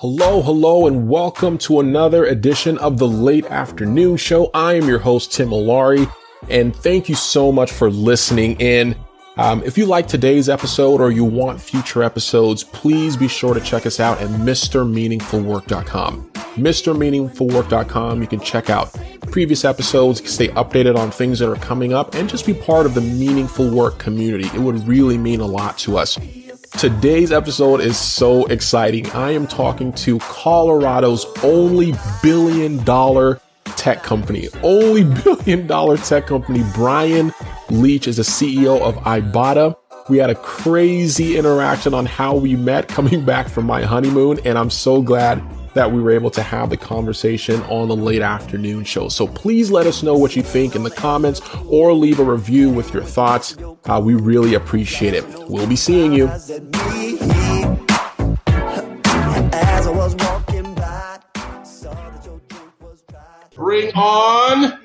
Hello, hello, and welcome to another edition of the Late Afternoon Show. I am your host, Tim Olari, and thank you so much for listening in. Um, if you like today's episode or you want future episodes, please be sure to check us out at MrMeaningfulWork.com. MrMeaningfulWork.com. You can check out previous episodes, stay updated on things that are coming up, and just be part of the Meaningful Work community. It would really mean a lot to us. Today's episode is so exciting. I am talking to Colorado's only billion dollar tech company, only billion dollar tech company. Bryan Leach is the CEO of Ibotta. We had a crazy interaction on how we met coming back from my honeymoon, and I'm so glad that we were able to have the conversation on the late afternoon show. So please let us know what you think in the comments or leave a review with your thoughts. Uh, we really appreciate it. We'll be seeing you. Bring on.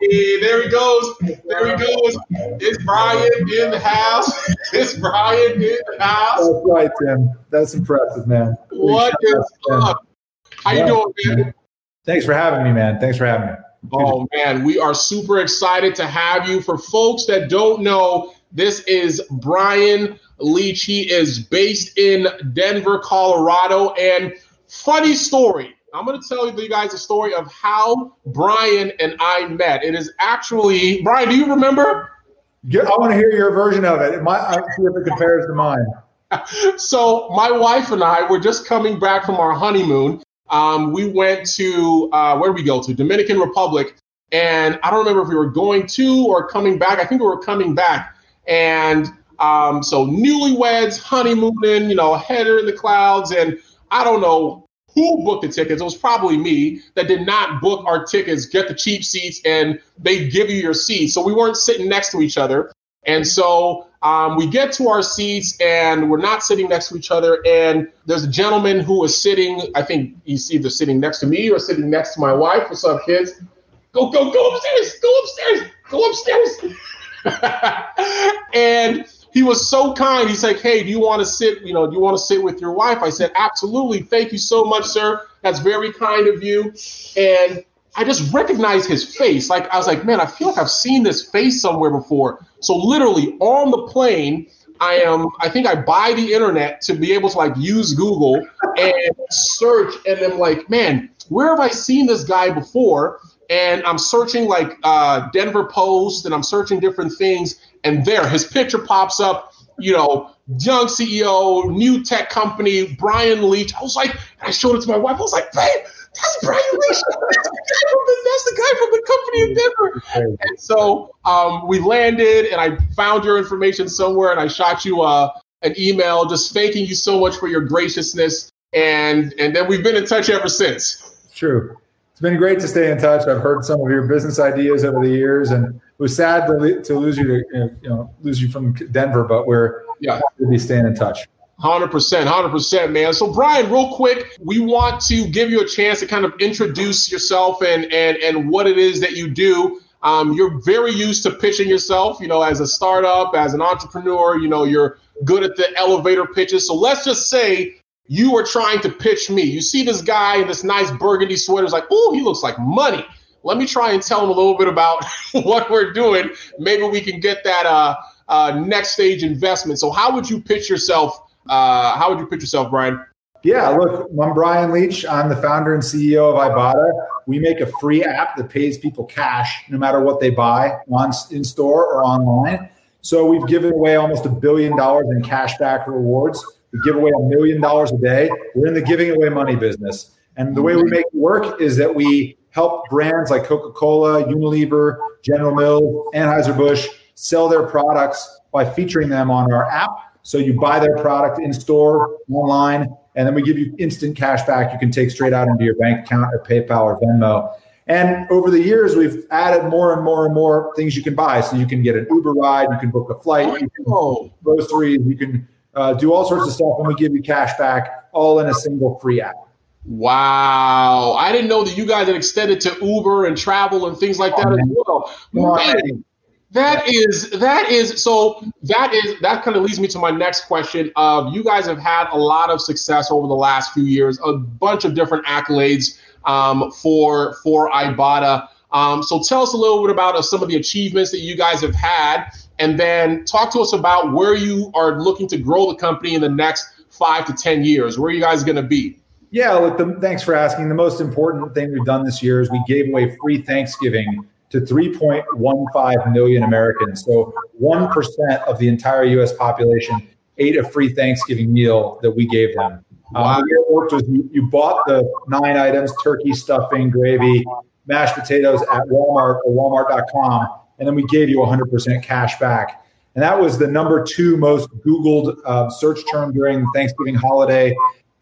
There he goes. There he goes. It's Bryan in the house. It's Bryan in the house. That's right, Tim. That's impressive, man. What is up? How you doing, man? Thanks for having me, man. Thanks for having me. Oh man, we are super excited to have you. For folks that don't know, this is Bryan Leach. He is based in Denver, Colorado. And funny story, I'm going to tell you guys a story of how Bryan and I met. It is actually, Bryan, do you remember? Yeah, I want to hear your version of it. might, I'll see if it compares to mine. so, my wife and I were just coming back from our honeymoon. Um, we went to, uh, where did we go to? Dominican Republic. And I don't remember if we were going to or coming back. I think we were coming back. And um, so, newlyweds, honeymooning, you know, header in the clouds. And I don't know who booked the tickets. It was probably me that did not book our tickets, get the cheap seats, and they give you your seats. So we weren't sitting next to each other. And so um, we get to our seats and we're not sitting next to each other. And there's a gentleman who was sitting, I think he's either sitting next to me or sitting next to my wife. What's up, kids? Go, go, go upstairs. Go upstairs. Go upstairs. and he was so kind. He's like, "Hey, do you want to sit? You know, do you want to sit with your wife?" I said, "Absolutely. Thank you so much, sir. That's very kind of you." And I just recognized his face. Like I was like, "Man, I feel like I've seen this face somewhere before." So literally on the plane, I am. I think I buy the internet to be able to like use Google and search, and I'm like, "Man, where have I seen this guy before?" And I'm searching like uh, Denver Post, and I'm searching different things and there his picture pops up, you know, young CEO, new tech company, Bryan Leach. I was like, I showed it to my wife. I was like, babe, that's Bryan Leach. That's the guy from the, the, guy from the company in Denver. And so um, we landed, and I found your information somewhere, and I shot you uh, an email just thanking you so much for your graciousness. And and then we've been in touch ever since. True. It's been great to stay in touch. I've heard some of your business ideas over the years, and was sad to, to lose you to you know lose you from Denver, but we're yeah to be staying in touch. Hundred percent, hundred percent, man. So, Bryan, real quick, we want to give you a chance to kind of introduce yourself and and and what it is that you do. Um, you're very used to pitching yourself, you know, as a startup, as an entrepreneur. You know, you're good at the elevator pitches. So let's just say you are trying to pitch me. You see this guy in this nice burgundy sweater, it's like, oh, he looks like money. Let me try and tell them a little bit about what we're doing. Maybe we can get that uh, uh, next stage investment. So, how would you pitch yourself? Uh, how would you pitch yourself, Bryan? Yeah, look, I'm Bryan Leach. I'm the founder and CEO of Ibotta. We make a free app that pays people cash no matter what they buy on in store or online. So we've given away almost a billion dollars in cash back rewards we give away a million dollars a day. We're in the giving away money business. And the way we make it work is that we help brands like Coca Cola, Unilever, General Mills, Anheuser-Busch sell their products by featuring them on our app. So you buy their product in store, online, and then we give you instant cash back you can take straight out into your bank account or PayPal or Venmo. And over the years, we've added more and more and more things you can buy. So you can get an Uber ride, you can book a flight, you can oh. groceries, you can uh, do all sorts of stuff, and we give you cash back all in a single free app. Wow. I didn't know that you guys had extended to Uber and travel and things like that oh, as well. Man. That is that is so that is that kind of leads me to my next question. Of you guys have had a lot of success over the last few years, a bunch of different accolades um, for for Ibotta. Um, so tell us a little bit about uh, some of the achievements that you guys have had, and then talk to us about where you are looking to grow the company in the next five to ten years. Where are you guys going to be? Yeah, look, the, thanks for asking. The most important thing we've done this year is we gave away free Thanksgiving to 3.15 million Americans. So 1% of the entire US population ate a free Thanksgiving meal that we gave them. Um, wow. Um, it worked was you, you bought the nine items turkey, stuffing, gravy, mashed potatoes at Walmart or walmart.com, and then we gave you 100% cash back. And that was the number two most Googled uh, search term during Thanksgiving holiday.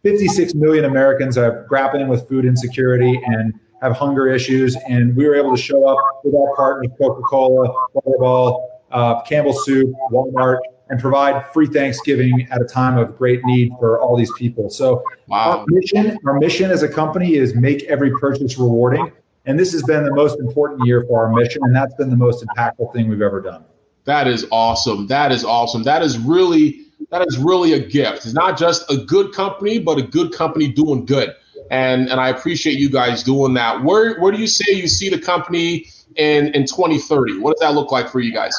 56 million Americans are grappling with food insecurity and have hunger issues. And we were able to show up with our partners, Coca Cola, Butterball, uh, Campbell Soup, Walmart, and provide free Thanksgiving at a time of great need for all these people. So wow. our mission, our mission as a company is make every purchase rewarding. And this has been the most important year for our mission, and that's been the most impactful thing we've ever done. That is awesome. That is awesome. That is really that is really a gift. It's not just a good company, but a good company doing good. And and I appreciate you guys doing that. Where where do you say you see the company in in 2030? What does that look like for you guys?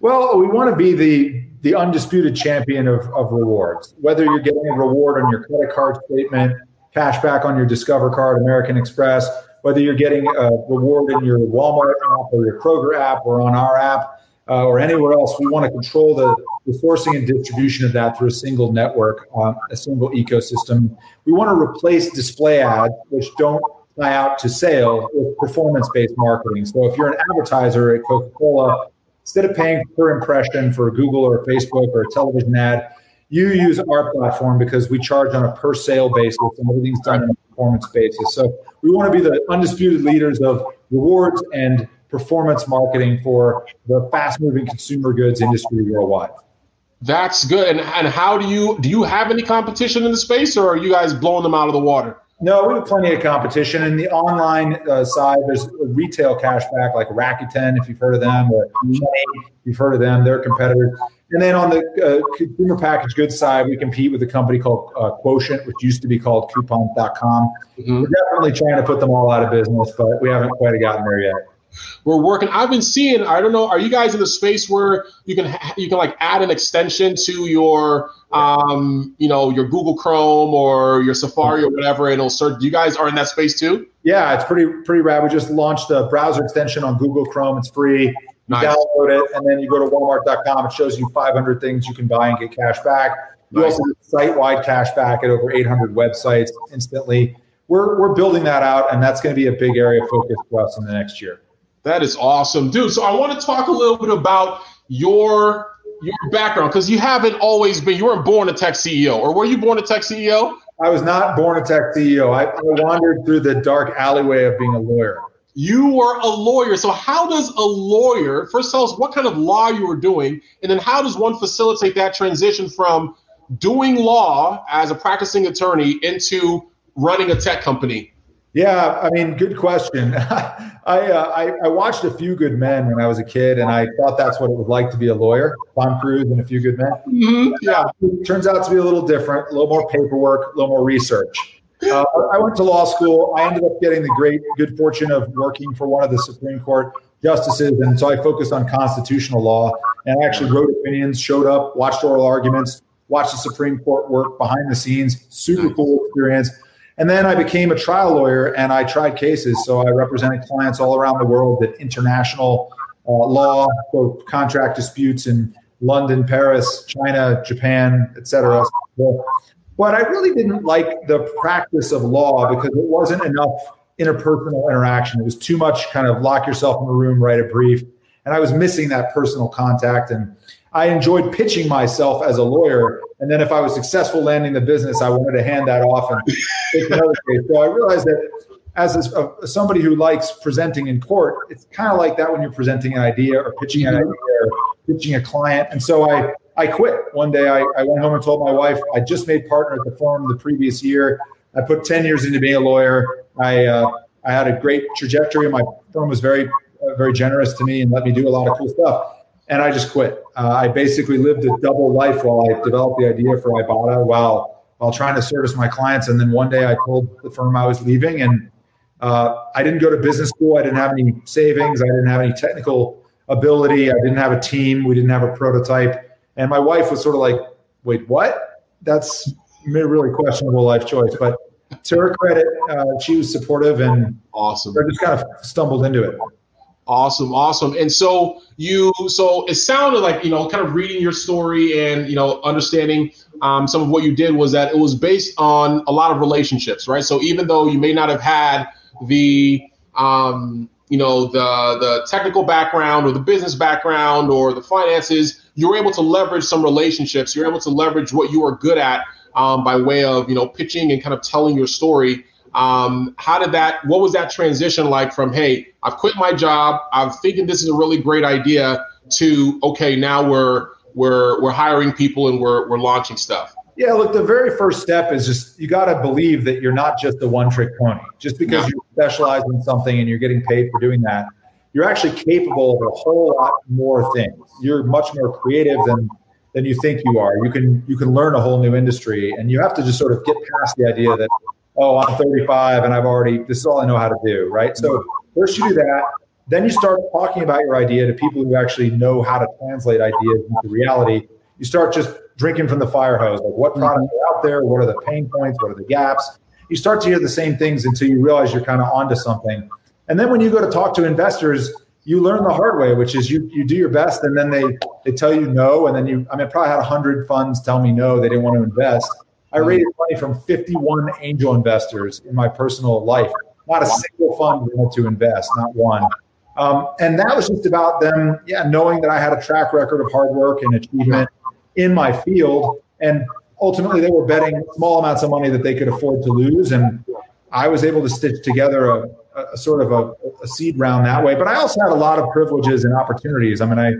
Well, we want to be the the undisputed champion of, of rewards. Whether you're getting a reward on your credit card statement, cash back on your Discover card, American Express, whether you're getting a reward in your Walmart app or your Kroger app or on our app uh, or anywhere else, we want to control the, the sourcing and distribution of that through a single network, uh, a single ecosystem. We want to replace display ads, which don't tie out to sale, with performance based marketing. So if you're an advertiser at Coca Cola, instead of paying per impression for Google or Facebook or a television ad, you use our platform because we charge on a per sale basis and everything's done on a performance basis. So we want to be the undisputed leaders of rewards and performance marketing for the fast moving consumer goods industry worldwide. That's good. And, and how do you do you have any competition in the space or are you guys blowing them out of the water? No, we have plenty of competition. In the online uh, side, there's retail cashback like Rakuten, if you've heard of them, or if you've heard of them, they're competitors. And then on the uh, consumer packaged goods side, we compete with a company called uh, Quotient, which used to be called Coupons.com. Mm-hmm. We're definitely trying to put them all out of business, but we haven't quite gotten there yet we're working. I've been seeing. I don't know. Are you guys in the space where you can you can like add an extension to your um you know your Google Chrome or your Safari or whatever, and it'll search. You guys are in that space too. Yeah, it's pretty pretty rad. We just launched a browser extension on Google Chrome. It's free. You nice. download it, and then you go to Walmart.com. It shows you 500 things you can buy and get cash back. You nice. also get site-wide cash back at over 800 websites instantly. We're, we're building that out, and that's going to be a big area of focus for us in the next year. That is awesome, dude. So I want to talk a little bit about your your background because you haven't always been. You weren't born a tech CEO, or were you born a tech CEO? I was not born a tech CEO. I, I wandered through the dark alleyway of being a lawyer. You were a lawyer. So how does a lawyer first tell us what kind of law you were doing, and then how does one facilitate that transition from doing law as a practicing attorney into running a tech company? Yeah, I mean, good question. I, uh, I, I watched a few good men when I was a kid, and I thought that's what it was like to be a lawyer. Tom Cruise and a few good men. Mm-hmm. Yeah, it turns out to be a little different, a little more paperwork, a little more research. Uh, I went to law school. I ended up getting the great good fortune of working for one of the Supreme Court justices, and so I focused on constitutional law and I actually wrote opinions, showed up, watched oral arguments, watched the Supreme Court work behind the scenes. Super cool experience. And then I became a trial lawyer and I tried cases. So I represented clients all around the world that international uh, law, contract disputes in London, Paris, China, Japan, etc. But I really didn't like the practice of law because it wasn't enough interpersonal interaction. It was too much kind of lock yourself in a room, write a brief. And I was missing that personal contact. And I enjoyed pitching myself as a lawyer. And then if I was successful landing the business, I wanted to hand that off and take another case. So I realized that as a, somebody who likes presenting in court, it's kind of like that when you're presenting an idea or pitching an idea or pitching a client. And so I, I quit. One day I, I went home and told my wife, I just made partner at the firm the previous year. I put 10 years into being a lawyer. I, uh, I had a great trajectory. My firm was very uh, very generous to me and let me do a lot of cool stuff. And I just quit. Uh, I basically lived a double life while I developed the idea for Ibotta while while trying to service my clients. And then one day I told the firm I was leaving, and uh, I didn't go to business school. I didn't have any savings. I didn't have any technical ability. I didn't have a team. We didn't have a prototype. And my wife was sort of like, "Wait, what? That's a really questionable life choice." But to her credit, uh, she was supportive and awesome. I just kind of stumbled into it. Awesome, awesome. And so you, so it sounded like you know, kind of reading your story and you know, understanding um, some of what you did was that it was based on a lot of relationships, right? So even though you may not have had the um, you know the the technical background or the business background or the finances, you were able to leverage some relationships. You're able to leverage what you are good at um, by way of you know pitching and kind of telling your story. Um, how did that? What was that transition like from hey, I've quit my job, I'm thinking this is a really great idea, to okay, now we're we're we're hiring people and we're we're launching stuff. Yeah, look, the very first step is just you got to believe that you're not just a one trick pony. Just because you specialize in something and you're getting paid for doing that, you're actually capable of a whole lot more things. You're much more creative than than you think you are. You can you can learn a whole new industry, and you have to just sort of get past the idea that oh, I'm 35 and I've already this is all I know how to do, right? So first you do that, then you start talking about your idea to people who actually know how to translate ideas into reality. You start just drinking from the fire hose, like what products mm-hmm. are out there, what are the pain points, what are the gaps. You start to hear the same things until you realize you're kind of onto something. And then when you go to talk to investors, you learn the hard way, which is you you do your best, and then they they tell you no, and then you. I mean, I probably had hundred funds tell me no, they didn't want to invest. I raised money from 51 angel investors in my personal life. Not a single fund wanted to invest, not one. Um, and that was just about them, yeah, knowing that I had a track record of hard work and achievement in my field, and ultimately they were betting small amounts of money that they could afford to lose, and I was able to stitch together a, a sort of a, a, seed round that way. But I also had a lot of privileges and opportunities. I mean, I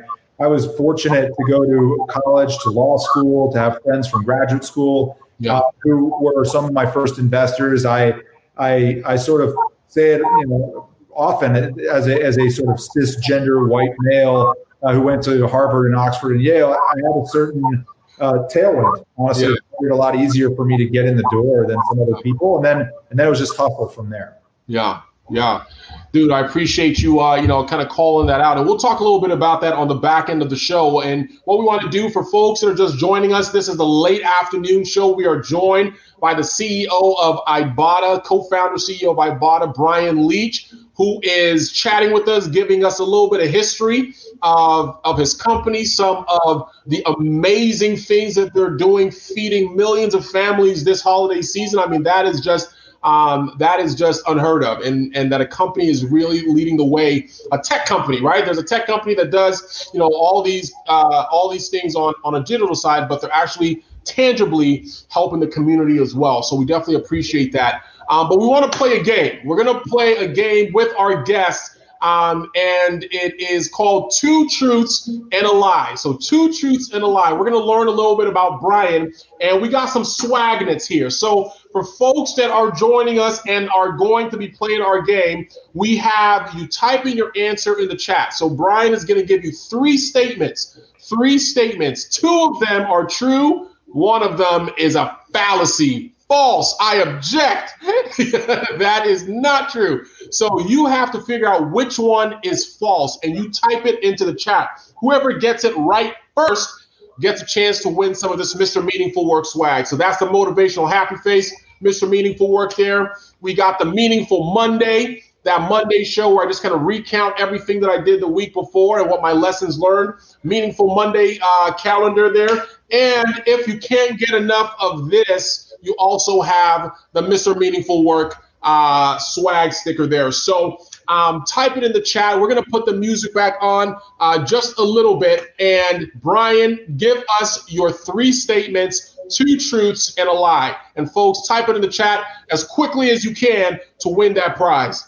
I was fortunate to go to college, to law school, to have friends from graduate school yeah. uh, who were some of my first investors. I I I sort of say it, you know, often as a as a sort of cisgender white male uh, who went to Harvard and Oxford and Yale. I had a certain uh, tailwind. Honestly, yeah. it made it a lot easier for me to get in the door than some other people, and then and then it was just hustle from there. Yeah, yeah, dude, I appreciate you, uh, you know, kind of calling that out, and we'll talk a little bit about that on the back end of the show. And what we want to do for folks that are just joining us, this is the late afternoon show. We are joined by the CEO of Ibotta, co-founder, CEO of Ibotta, Bryan Leach, who is chatting with us, giving us a little bit of history of, of his company, some of the amazing things that they're doing, feeding millions of families this holiday season. I mean, that is just um, that is just unheard of, and and that a company is really leading the way. A tech company, right? There's a tech company that does you know all these uh, all these things on on a digital side, but they're actually tangibly helping the community as well. So we definitely appreciate that. Um, but we want to play a game. We're going to play a game with our guests. Um, and it is called Two Truths and a Lie. So, Two Truths and a Lie. We're going to learn a little bit about Bryan, and we got some swagnets here. So, for folks that are joining us and are going to be playing our game, we have you typing your answer in the chat. So, Bryan is going to give you three statements. Three statements. Two of them are true, one of them is a fallacy. False. I object. that is not true. So you have to figure out which one is false and you type it into the chat. Whoever gets it right first gets a chance to win some of this Mr. Meaningful Work swag. So that's the motivational happy face, Mr. Meaningful Work there. We got the Meaningful Monday that Monday show where I just kind of recount everything that I did the week before and what my lessons learned. Meaningful Monday uh, calendar there. And if you can't get enough of this, you also have the Mr. Meaningful Work uh, swag sticker there. So um, type it in the chat. We're going to put the music back on uh, just a little bit. And Bryan, give us your three statements two truths and a lie. And folks, type it in the chat as quickly as you can to win that prize.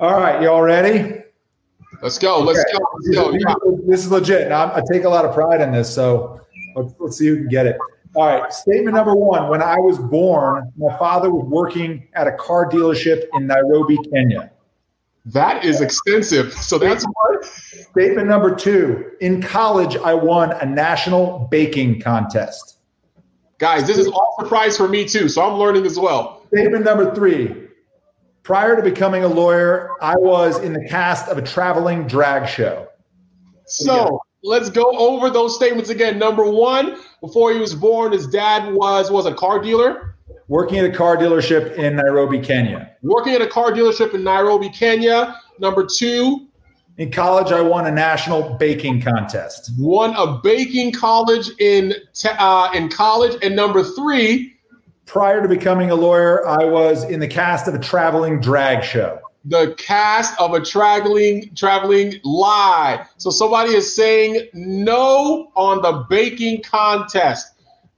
All right, y'all ready? Let's go. Let's okay. go. Let's go. Yeah. This is legit. Now, I take a lot of pride in this, so let's, let's see who can get it. All right, statement number one. When I was born, my father was working at a car dealership in Nairobi, Kenya. That is extensive. So that's what. Statement number two. In college, I won a national baking contest. Guys, this is all surprise for me too. So I'm learning as well. Statement number three. Prior to becoming a lawyer, I was in the cast of a traveling drag show. So let's go over those statements again. Number one, before he was born, his dad was was a car dealer. Working at a car dealership in Nairobi, Kenya. Working at a car dealership in Nairobi, Kenya. Number two. In college, I won a national baking contest. Won a baking college in uh, in college, and number three. Prior to becoming a lawyer, I was in the cast of a traveling drag show. The cast of a traveling traveling lie. So somebody is saying no on the baking contest.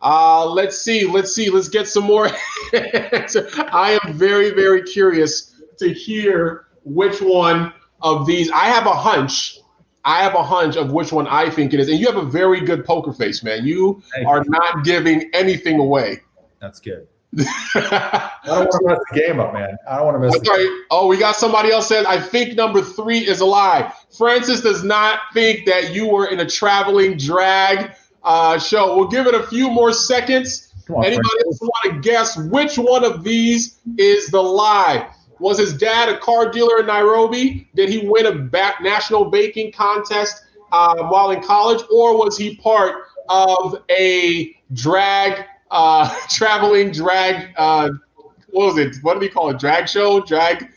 Uh, let's see. Let's see. Let's get some more. I am very, very curious to hear which one of these. I have a hunch. I have a hunch of which one I think it is. And you have a very good poker face, man. You Thank are you. not giving anything away. That's good. I don't want to mess the game up, man. I don't want to mess. Sorry. Oh, we got somebody else said. I think number three is a lie. Francis does not think that you were in a traveling drag uh, show. We'll give it a few more seconds. On, Anybody else want to guess which one of these is the lie? Was his dad a car dealer in Nairobi? Did he win a back national baking contest uh, while in college, or was he part of a drag uh, traveling drag? Uh, what was it? What do we call it? Drag show, drag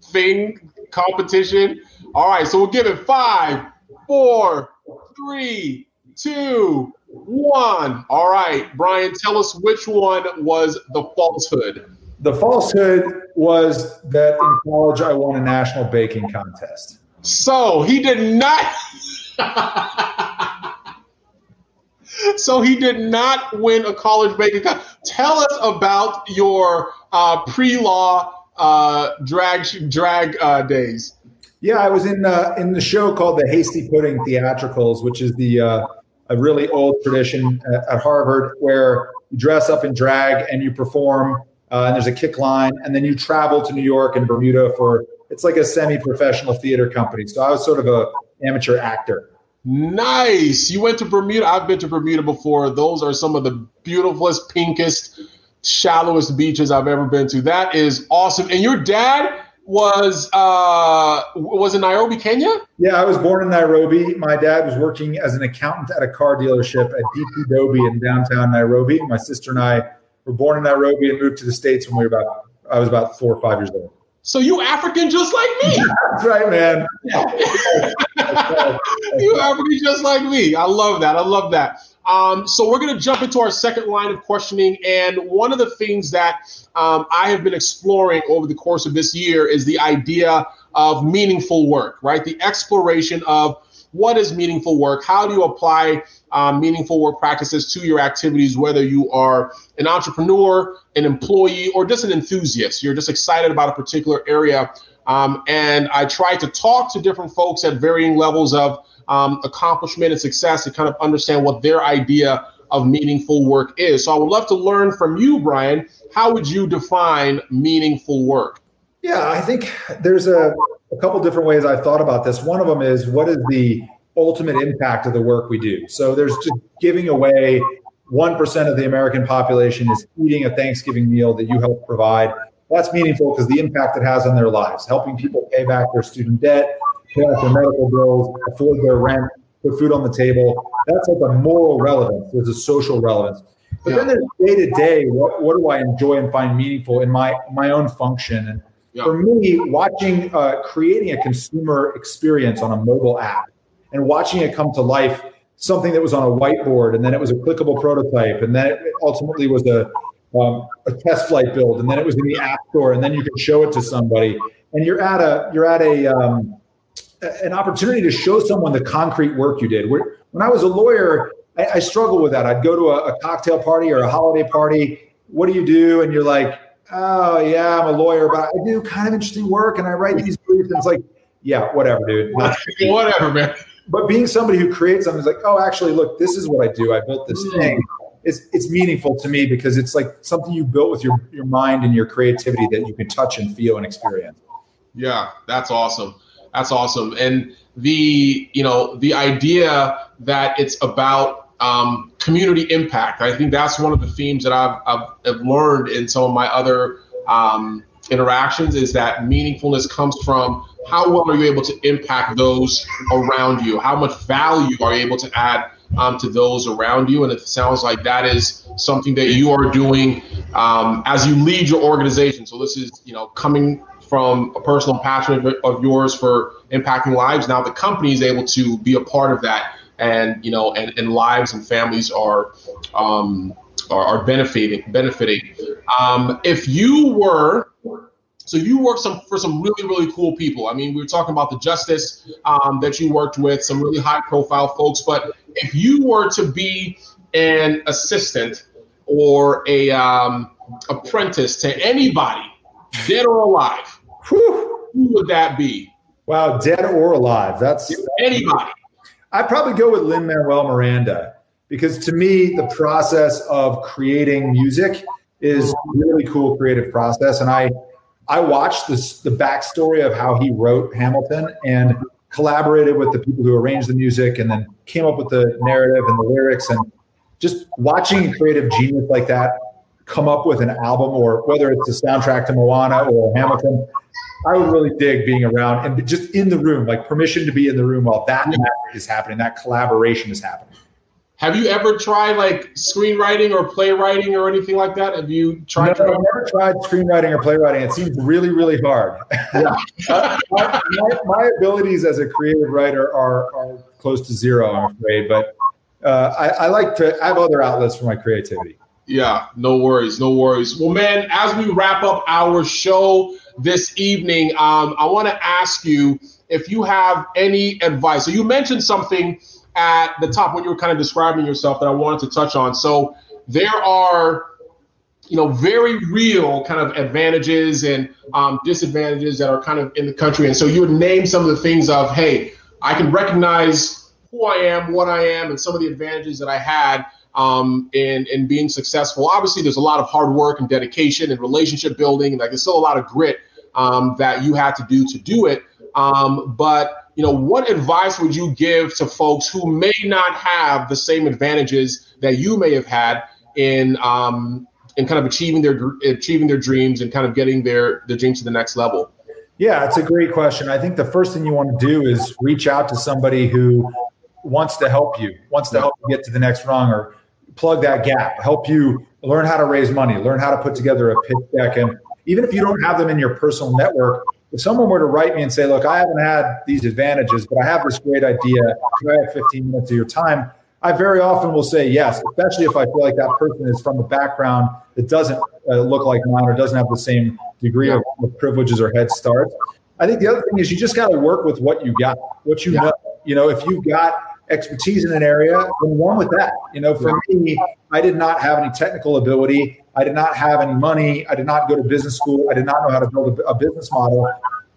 thing competition. All right, so we'll give it five, four, three, two, one. All right, Bryan, tell us which one was the falsehood. The falsehood was that in college I won a national baking contest. So he did not. so he did not win a college baking contest. Tell us about your uh, pre-law uh, drag drag uh, days. Yeah, I was in uh, in the show called the Hasty Pudding Theatricals, which is the uh, a really old tradition at, Harvard where you dress up in drag and you perform, uh, and there's a kick line, and then you travel to New York and Bermuda for it's like a semi-professional theater company. So I was sort of a amateur actor. Nice. You went to Bermuda. I've been to Bermuda before. Those are some of the beautifulest, pinkest, shallowest beaches I've ever been to. That is awesome. And your dad was uh, was in Nairobi, Kenya. Yeah, I was born in Nairobi. My dad was working as an accountant at a car dealership at DT Dobie in downtown Nairobi. My sister and I were born in Nairobi and moved to the states when we were about I was about four or five years old. So you African just like me. That's right, man. you African just like me. I love that. I love that. Um, so we're going to jump into our second line of questioning. And one of the things that um, I have been exploring over the course of this year is the idea of meaningful work, right? The exploration of what is meaningful work? How do you apply um, meaningful work practices to your activities, whether you are an entrepreneur, an employee, or just an enthusiast? You're just excited about a particular area. Um, and I try to talk to different folks at varying levels of um, accomplishment and success to kind of understand what their idea of meaningful work is. So I would love to learn from you, Bryan. How would you define meaningful work? Yeah, I think there's a, a couple different ways I've thought about this. One of them is what is the ultimate impact of the work we do? So there's just giving away 1% of the American population is eating a Thanksgiving meal that you help provide. That's meaningful because the impact it has on their lives, helping people pay back their student debt, pay off their medical bills, afford their rent, put food on the table. That's like a moral relevance. There's a social relevance. But yeah. then there's day to day. What what do I enjoy and find meaningful in my my own function? And yeah. for me, watching uh, creating a consumer experience on a mobile app and watching it come to life, something that was on a whiteboard, and then it was a clickable prototype, and then it ultimately was a um, a test flight build, and then it was in the app store, and then you can show it to somebody, and you're at a you're at a um, an opportunity to show someone the concrete work you did. When I was a lawyer, I, I struggled with that. I'd go to a, a, cocktail party or a holiday party. What do you do? And you're like, oh yeah, I'm a lawyer, but I do kind of interesting work and I write these briefs. And it's like, yeah, whatever, dude. whatever, man. But being somebody who creates something is like, oh, actually, look, this is what I do. I built this mm. thing. It's, it's meaningful to me because it's like something you built with your, your mind and your creativity that you can touch and feel and experience. Yeah, that's awesome. That's awesome. And the you know the idea that it's about um, community impact. I think that's one of the themes that I've, I've, I've learned in some of my other um, interactions is that meaningfulness comes from how well are you able to impact those around you? How much value are you able to add um, to those around you? And it sounds like that is something that you are doing um, as you lead your organization. So this is, you know, coming from a personal passion of, of yours for impacting lives. Now the company is able to be a part of that, and you know, and, and lives and families are um, are, are benefiting benefiting. Um, if you were so you work some for some really really cool people. I mean, we were talking about the justice um, that you worked with, some really high profile folks. But if you were to be an assistant or a um, apprentice to anybody, dead or alive, Whew. Who would that be? Wow, dead or alive. That's anybody. I'd probably go with Lin Manuel Miranda because to me, the process of creating music is a really cool creative process. And I I watched this the backstory of how he wrote Hamilton and collaborated with the people who arranged the music and then came up with the narrative and the lyrics and just watching a creative genius like that come up with an album or whether it's the soundtrack to Moana or Hamilton I would really dig being around and just in the room, like permission to be in the room while that yeah. is happening, that collaboration is happening. Have you ever tried like screenwriting or playwriting or anything like that? Have you tried? No, I've never tried screenwriting or playwriting. It seems really, really hard. Yeah. uh, my, my, abilities as a creative writer are, are close to zero, I'm afraid. But uh, I, I like to. I have other outlets for my creativity. Yeah, no worries, no worries. Well, man, as we wrap up our show, this evening, um, I want to ask you if you have any advice. So you mentioned something at the top when you were kind of describing yourself that I wanted to touch on. So there are, you know, very real kind of advantages and um, disadvantages that are kind of in the country. And so you would name some of the things of, hey, I can recognize who I am, what I am, and some of the advantages that I had um, in in being successful. Obviously, there's a lot of hard work and dedication and relationship building, and like there's still a lot of grit um, that you had to do to do it. Um, but you know, what advice would you give to folks who may not have the same advantages that you may have had in um, in kind of achieving their achieving their dreams and kind of getting their their dreams to the next level? Yeah, it's a great question. I think the first thing you want to do is reach out to somebody who wants to help you, wants to help you get to the next rung, or plug that gap, help you learn how to raise money, learn how to put together a pitch deck. And even if you don't have them in your personal network, if someone were to write me and say, look, I haven't had these advantages, but I have this great idea, could I have 15 minutes of your time? I very often will say yes, especially if I feel like that person is from a background that doesn't uh, look like mine or doesn't have the same degree of, of privileges or head start. I think the other thing is you just got to work with what you got, what you yeah. know. You know, if you've got expertise in an area, then run with that. You know, for me, I did not have any technical ability. I did not have any money. I did not go to business school. I did not know how to build a, a business model,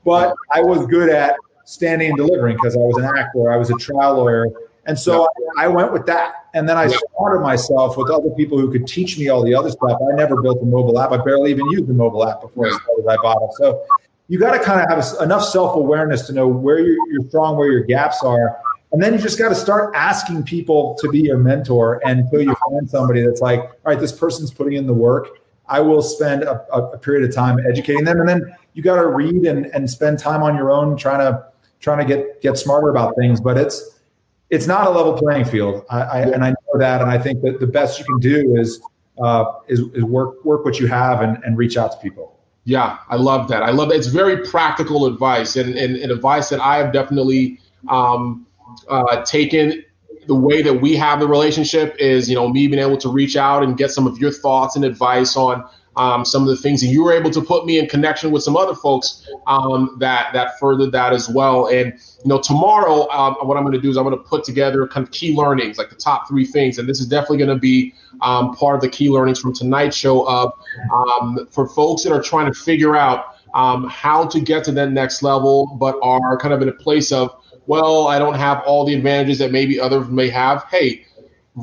but I was good at standing and delivering because I was an actor. I was a trial lawyer. And so I, I went with that. And then I surrounded myself with other people who could teach me all the other stuff. I never built a mobile app. I barely even used a mobile app before I started Ibotta. So you got to kind of have enough self awareness to know where you're, you're strong, where your gaps are, and then you just got to start asking people to be your mentor until you find somebody that's like, all right, this person's putting in the work. I will spend a, a period of time educating them. And then you got to read and, and spend time on your own trying to trying to get get smarter about things. But it's it's not a level playing field. I, I and I know that. And I think that the best you can do is uh, is, is work work what you have and, and reach out to people. Yeah, I love that. I love that. It's very practical advice and, and, and advice that I have definitely um, uh, taken the way that we have the relationship is, you know, me being able to reach out and get some of your thoughts and advice on um, some of the things, and you were able to put me in connection with some other folks um, that that furthered that as well. And you know, tomorrow, um, what I'm going to do is I'm going to put together kind of key learnings, like the top three things, and this is definitely going to be um, part of the key learnings from tonight's show. Of um, for folks that are trying to figure out um, how to get to that next level, but are kind of in a place of well, I don't have all the advantages that maybe others may have. Hey,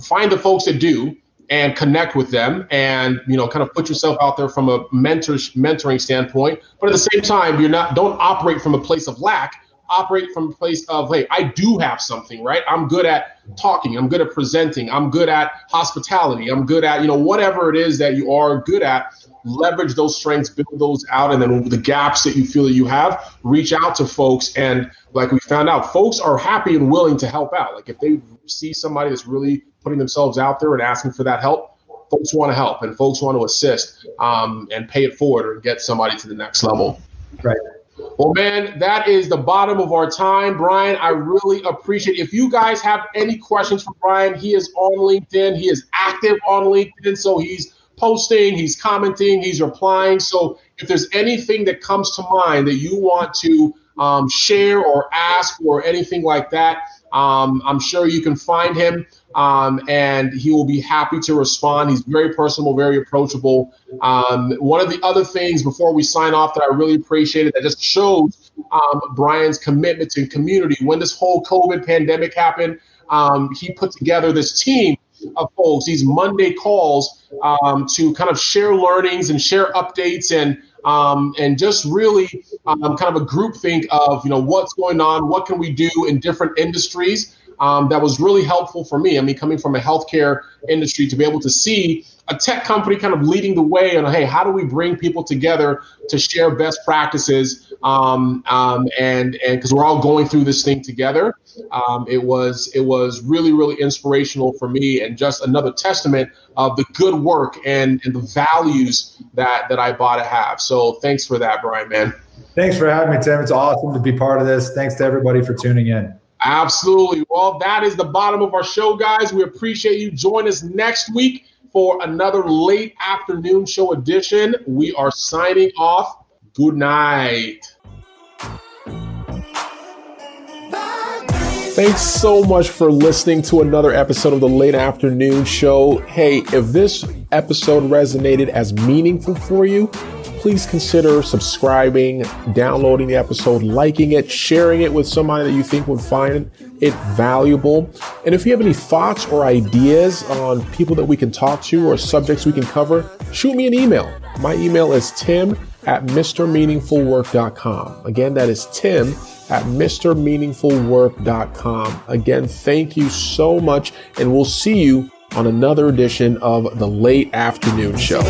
find the folks that do and connect with them and you know kind of put yourself out there from a mentor mentoring standpoint but at the same time you're not don't operate from a place of lack operate from a place of hey i do have something right? I'm good at talking. I'm good at presenting. I'm good at hospitality. I'm good at you know whatever it is that you are good at leverage those strengths build those out and then the gaps that you feel that you have reach out to folks. And like we found out folks are happy and willing to help out. Like if they see somebody that's really putting themselves out there and asking for that help folks want to help and folks want to assist um, and pay it forward or get somebody to the next level. Right well, man, that is the bottom of our time. Bryan, I really appreciate it. If you guys have any questions for Bryan, he is on LinkedIn. He is active on LinkedIn. So he's posting, he's commenting, he's replying. So if there's anything that comes to mind that you want to um, share or ask or anything like that, um, I'm sure you can find him um, and he will be happy to respond. He's very personable, very approachable. Um, one of the other things before we sign off that I really appreciated that just shows um, Bryan's commitment to community. When this whole COVID pandemic happened, um, he put together this team of folks, these Monday calls um, to kind of share learnings and share updates and um, and just really um, kind of a group think of you know what's going on, what can we do in different industries. Um, that was really helpful for me. I mean, coming from a healthcare industry to be able to see a tech company kind of leading the way on, hey, how do we bring people together to share best practices? Um, um, and and because we're all going through this thing together, um, it was it was really really inspirational for me and just another testament of the good work and and the values that that Ibotta have. So thanks for that, Bryan, man. Thanks for having me, Tim. It's awesome to be part of this. Thanks to everybody for tuning in. Absolutely. Well, that is the bottom of our show, guys. We appreciate you. Join us next week for another late afternoon show edition. We are signing off. Good night. Thanks so much for listening to another episode of the Late Afternoon Show. Hey, if this episode resonated as meaningful for you, please consider subscribing, downloading the episode, liking it, sharing it with somebody that you think would find it valuable. And if you have any thoughts or ideas on people that we can talk to or subjects we can cover, shoot me an email. My email is tim at mrmeaningfulwork.com. Again, that is tim at mrmeaningfulwork.com. Again, thank you so much, and we'll see you on another edition of the Late Afternoon Show.